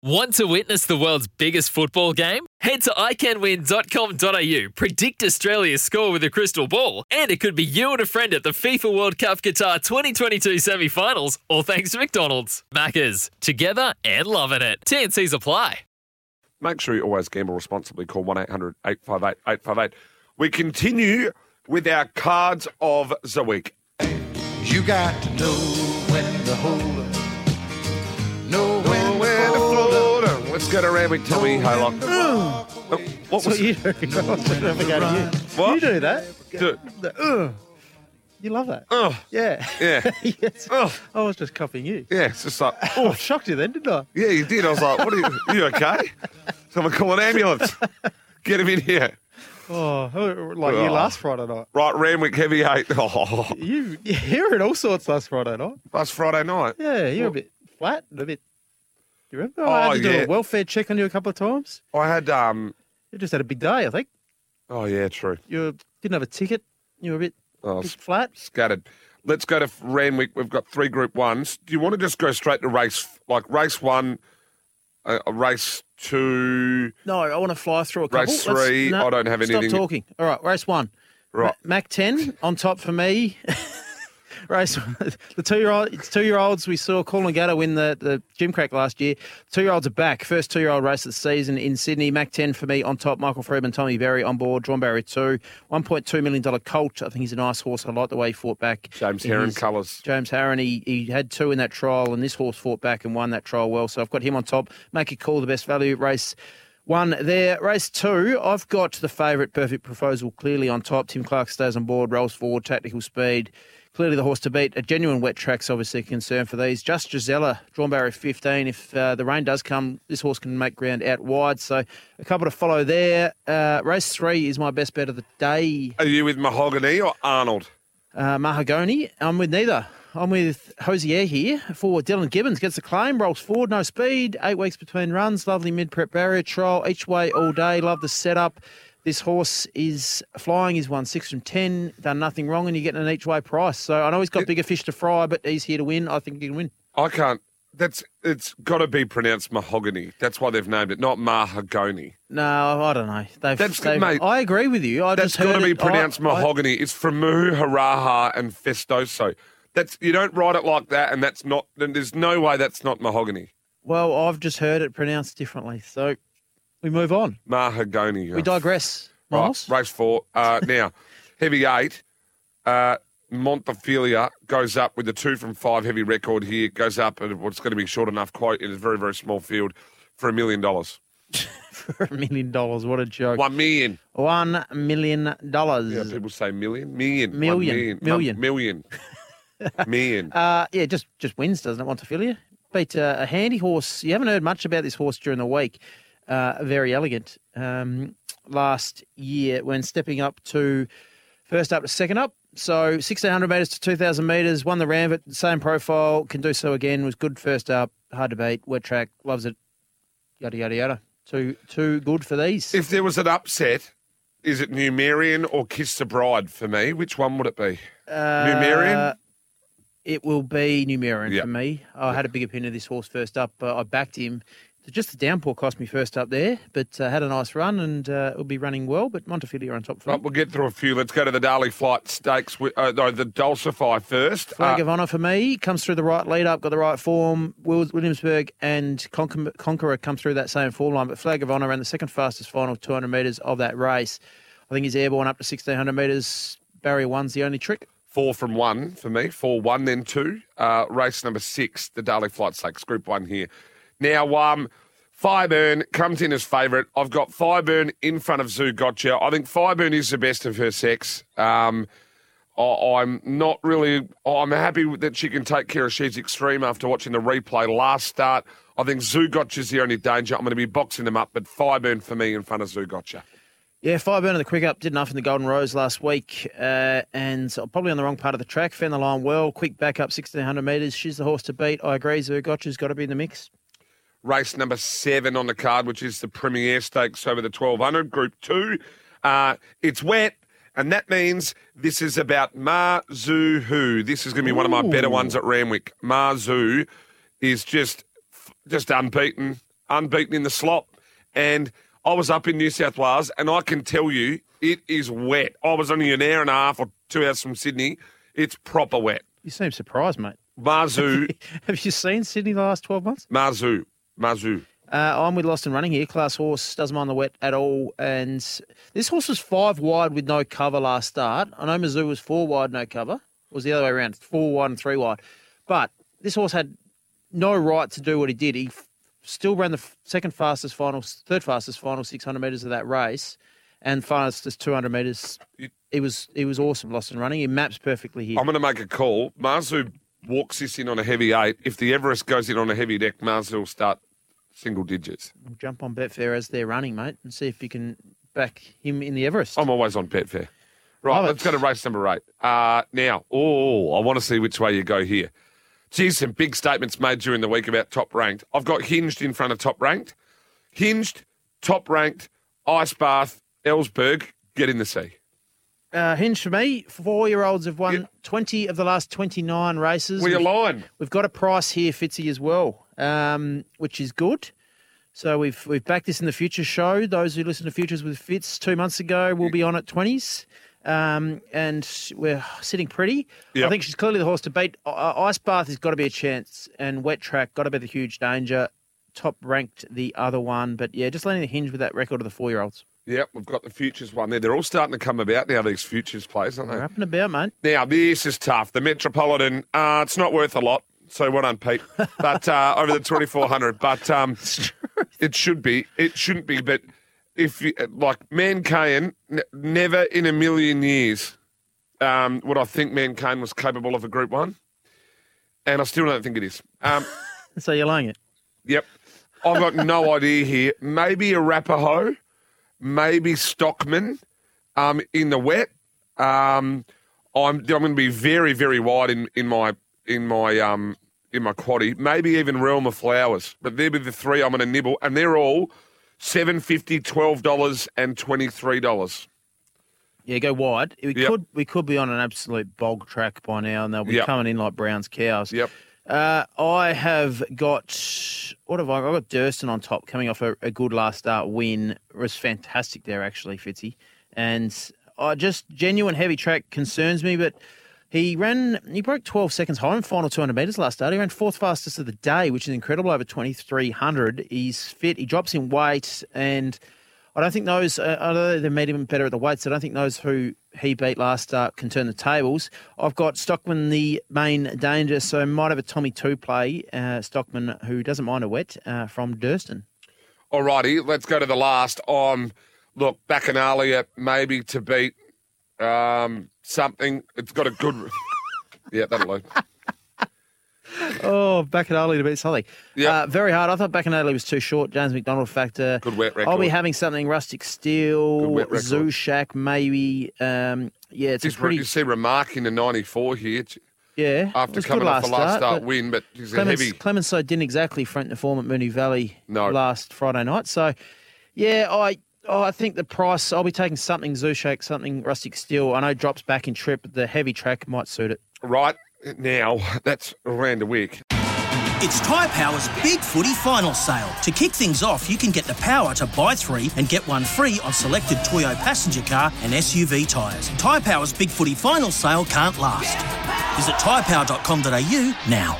Want to witness the world's biggest football game? Head to iCanWin.com.au, predict Australia's score with a crystal ball, and it could be you and a friend at the FIFA World Cup Qatar 2022 semi finals, all thanks to McDonald's. Maccas, together and loving it. TNC's apply. Make sure you always gamble responsibly. Call 1 800 858 858. We continue with our cards of the week. You got to know when to hold Let's go to Randwick. Tell me, Haylock. Oh, what That's was what you do. You. What? You do that. Do- The, ugh. You love that. Oh, Yeah. yeah. yes. Oh, I was just copying you. yeah. It's just like, Oh, I oh. shocked you then, didn't I? yeah, you did. I was like, what are you? Are you okay? Someone call an ambulance. Get him in here. Oh, oh like you Oh. last Friday night. Right, Randwick Heavy 8. Oh, You, you it all sorts last Friday night. last Friday night. Yeah, you're a bit flat, and a bit. You remember? Oh, I had to do yeah. a welfare check on you a couple of times. I had, um, You just had a big day, I think. oh, yeah, true. You didn't have a ticket. You were a bit, Oh, bit flat. scattered. Let's go to Randwick. We've got three Group Ones. Do you want to just go straight to race, like race one, uh, race two? No, I want to fly through a couple. Race Let's- three, I don't have anything. Stop talking. All right, race one. Right. Mac 10 on top for me. race the two year old two year olds we saw Coolangatta win the, the Gimcrack last year. Two year olds are back. First two year old race of the season in Sydney. Mac 10 for me on top. Michael Freeman, Tommy Berry on board. John Barry two. $1.2 million Colt. I think he's a nice horse. I like the way he fought back. James Harron colours. James Harron, he, he had two in that trial, and this horse fought back and won that trial well. So I've got him on top. Make it call the best value race. One there. Race two, I've got the favourite Perfect Proposal clearly on top. Tim Clark stays on board, rolls forward, tactical speed. Clearly the horse to beat. A genuine wet track's obviously a concern for these. Just Gisella, drawn barrier 15. If uh, the rain does come, this horse can make ground out wide. So a couple to follow there. Uh, race three is my best bet of the day. Are you with Mahogany or Arnold? Uh, Mahagoni. I'm with neither. I'm with Hosier here for Dylan Gibbons. Gets the claim, rolls forward, no speed. Eight weeks between runs. Lovely mid prep barrier trial. Each way all day. Love the setup. This horse is flying. He's won six from ten. Done nothing wrong, and you're getting an each way price. So I know he's got bigger fish to fry, but he's here to win. I think he can win. I can't. That's it's got to be pronounced mahogany. That's why they've named it, not mahogany. No, I don't know. They've, That's- they've- mate, I agree with you. I That's got to be it- I- pronounced I- mahogany. it's from Muhu, Haraha, and Festoso. That's you don't write it like that, and that's not. There's no way that's not mahogany. well, I've just heard it pronounced differently. So we move on. Mahogany. We digress. Right, Miles? race four. Uh, now, heavy eight. Uh, Montefilia goes up with the two from five heavy record here. Goes up and what's going to be short enough quote in a very, very small field for a million dollars. for a million dollars. What a joke. One million. One million dollars. Yeah, people say million. Million. One Million. million. Million. One million. million. Uh, yeah, just just wins, doesn't it, Montefilia? Beat uh, a handy horse. You haven't heard much about this horse during the week. Uh, very elegant. Um, last year, when stepping up to first up to second up. So 1600 metres to 2000 metres, won the Ranvet, same profile, can do so again, was good first up, hard to beat, wet track, loves it, yada, yada, yada. Too, too good for these. if there was an upset, is it Numerian or Kiss the Bride for me? Which one would it be? Numerian? Uh, It will be Numerian Yeah. for me. I had a big opinion of this horse first up. I backed him. Just the downpour cost me first up there, but uh, had a nice run and uh, will be running well. But Montefilia on top for Right, me. we'll get through a few. Let's go to the Daily Flight Stakes. wi- Uh, no, the Dulcify first. Flag Uh, of honour for me comes through the right lead up, got the right form. Williamsburg and Conquer- Conqueror come through that same form line, but Flag of Honour ran the second fastest final 200 metres of that race. I think he's airborne up to 1600 metres. Barrier one's the only trick. Four from one for me. Four, one, then two. Uh, race number six, the Daily Flight Stakes, Group One here. Now, um, Fireburn comes in as favourite. I've got Fireburn in front of Zougotcha. I think Fireburn is the best of her sex. Um, I- I'm not really. I'm happy that she can take care of She's Extreme after watching the replay last start. I think Zougotcha's the only danger. I'm going to be boxing them up, but Fireburn for me in front of Zougotcha. Yeah, Fireburn in the quick up did enough in the Golden Rose last week, uh, and probably on the wrong part of the track. Found the line well. Quick back up, sixteen hundred metres. She's the horse to beat. I agree. Zougotcha's got to be in the mix. Race number seven on the card, which is the Premier Stakes over the 1200, Group Two. Uh, it's wet, and that means this is about Marzuhu. This is going to be one of my better ones at Randwick. Mazu is just just unbeaten. unbeaten in the slop. And I was up in New South Wales, and I can tell you, it is wet. I was only an hour and a half or two hours from Sydney. It's proper wet. You seem surprised, mate. Mazu, Have you seen Sydney the last 12 months? Mazu, Mazu. Uh, I'm with Lost and Running here. Class horse doesn't mind the wet at all. And this horse was five wide with no cover last start. I know Mazu was four wide, no cover. It was the other way around, four wide and three wide. But this horse had no right to do what he did. He f- still ran the f- second fastest final, third fastest final 600 metres of that race, and fastest 200 metres. It was it was awesome. Lost and Running. He maps perfectly here. I'm going to make a call. Mazu walks this in on a heavy eight. If the Everest goes in on a heavy deck, Mazu will start single digits. We'll jump on Betfair as they're running, mate, and see if you can back him in the Everest. I'm always on Betfair. Right, Love it. let's go to race number eight. Uh, now, oh, I want to see which way you go here. Geez, some big statements made during the week about top ranked. I've got Hinged in front of top ranked. Hinged, top ranked, Ice Bath, Ellsberg, get in the sea. Uh, hinge for me, four year olds have won Yeah. 20 of the last 29 races. We We've- align. We've got a price here, Fitzy, as well, um, which is good. So we've we've backed this in the future show. Those who listen to Futures with Fitz two months ago will be on at 20s. Um, and we're sitting pretty. I think she's clearly the horse to beat. Ice Bath has got to be a chance, and Wet Track got to be the huge danger. Top ranked the other one, but yeah, just letting the hinge with that record of the four year olds. Yep, we've got the futures one there. They're all starting to come about now, these futures plays, aren't They're they? up and about, mate. Now, this is tough. The Metropolitan, uh, it's not worth a lot. So well done, Pete. But uh, over the 2400, but um, it should be. It shouldn't be. But if you, like Mancayan, n- never in a million years um, would I think Mancayan was capable of a Group One, and I still don't think it is. Um, So you're lying it. Yep. I've got no idea here. Maybe Arapaho, maybe Stockman um, in the wet. Um, I'm I'm going to be very very wide in, in my in my um in my quaddy. Maybe even Realm of Flowers, but they'll be the three I'm going to nibble, and they're all seven fifty, twelve dollars, and twenty three dollars. Yeah, go wide. We Yep. could we could be on an absolute bog track by now, and they'll be Yep. coming in like Brown's cows. Yep. Uh, I have got what have I? got? I've got Durston on top, coming off a, a good last start win. It was fantastic there, actually, Fitzy, and I just genuine heavy track concerns me, but. He ran, he broke 12 seconds high in final 200 metres last start. He ran fourth fastest of the day, which is incredible, over 2,300. He's fit, he drops in weight, and I don't think those, uh, although they made him better at the weights, I don't think those who he beat last start can turn the tables. I've got Stockman the main danger, so might have a Tommy 2 play. Uh, Stockman, who doesn't mind a wet, uh, from Durston. All righty, let's go to the last. Um, look, Bacchanalia maybe to beat um, something. It's got a good. yeah, that'll do. Oh, Bacanali to beat Sully. Yeah. Uh, very hard. I thought Bacanali was too short. James McDonald factor. Good wet record. I'll be having something Rustic Steel, Good wet record. Zoushack, maybe. Um, yeah, it's Just pretty. you see Remark in the 94 here Yeah. after coming off last a last start, start, but- win, but he's a Clemens, heavy. Clemenceau didn't exactly front the form at Moonee Valley No. last Friday night. So, yeah, I oh, I think the price, I'll be taking something Zoushack, something Rustic Steel. I know drops back in trip, but the heavy track might suit it. Right now, that's around a week. It's Tyre Power's Big Footy Final Sale. To kick things off, you can get the power to buy three and get one free on selected Toyo passenger car and SUV tyres. Tyre Power's Big Footy Final Sale can't last. Visit tyrepower.com.au now.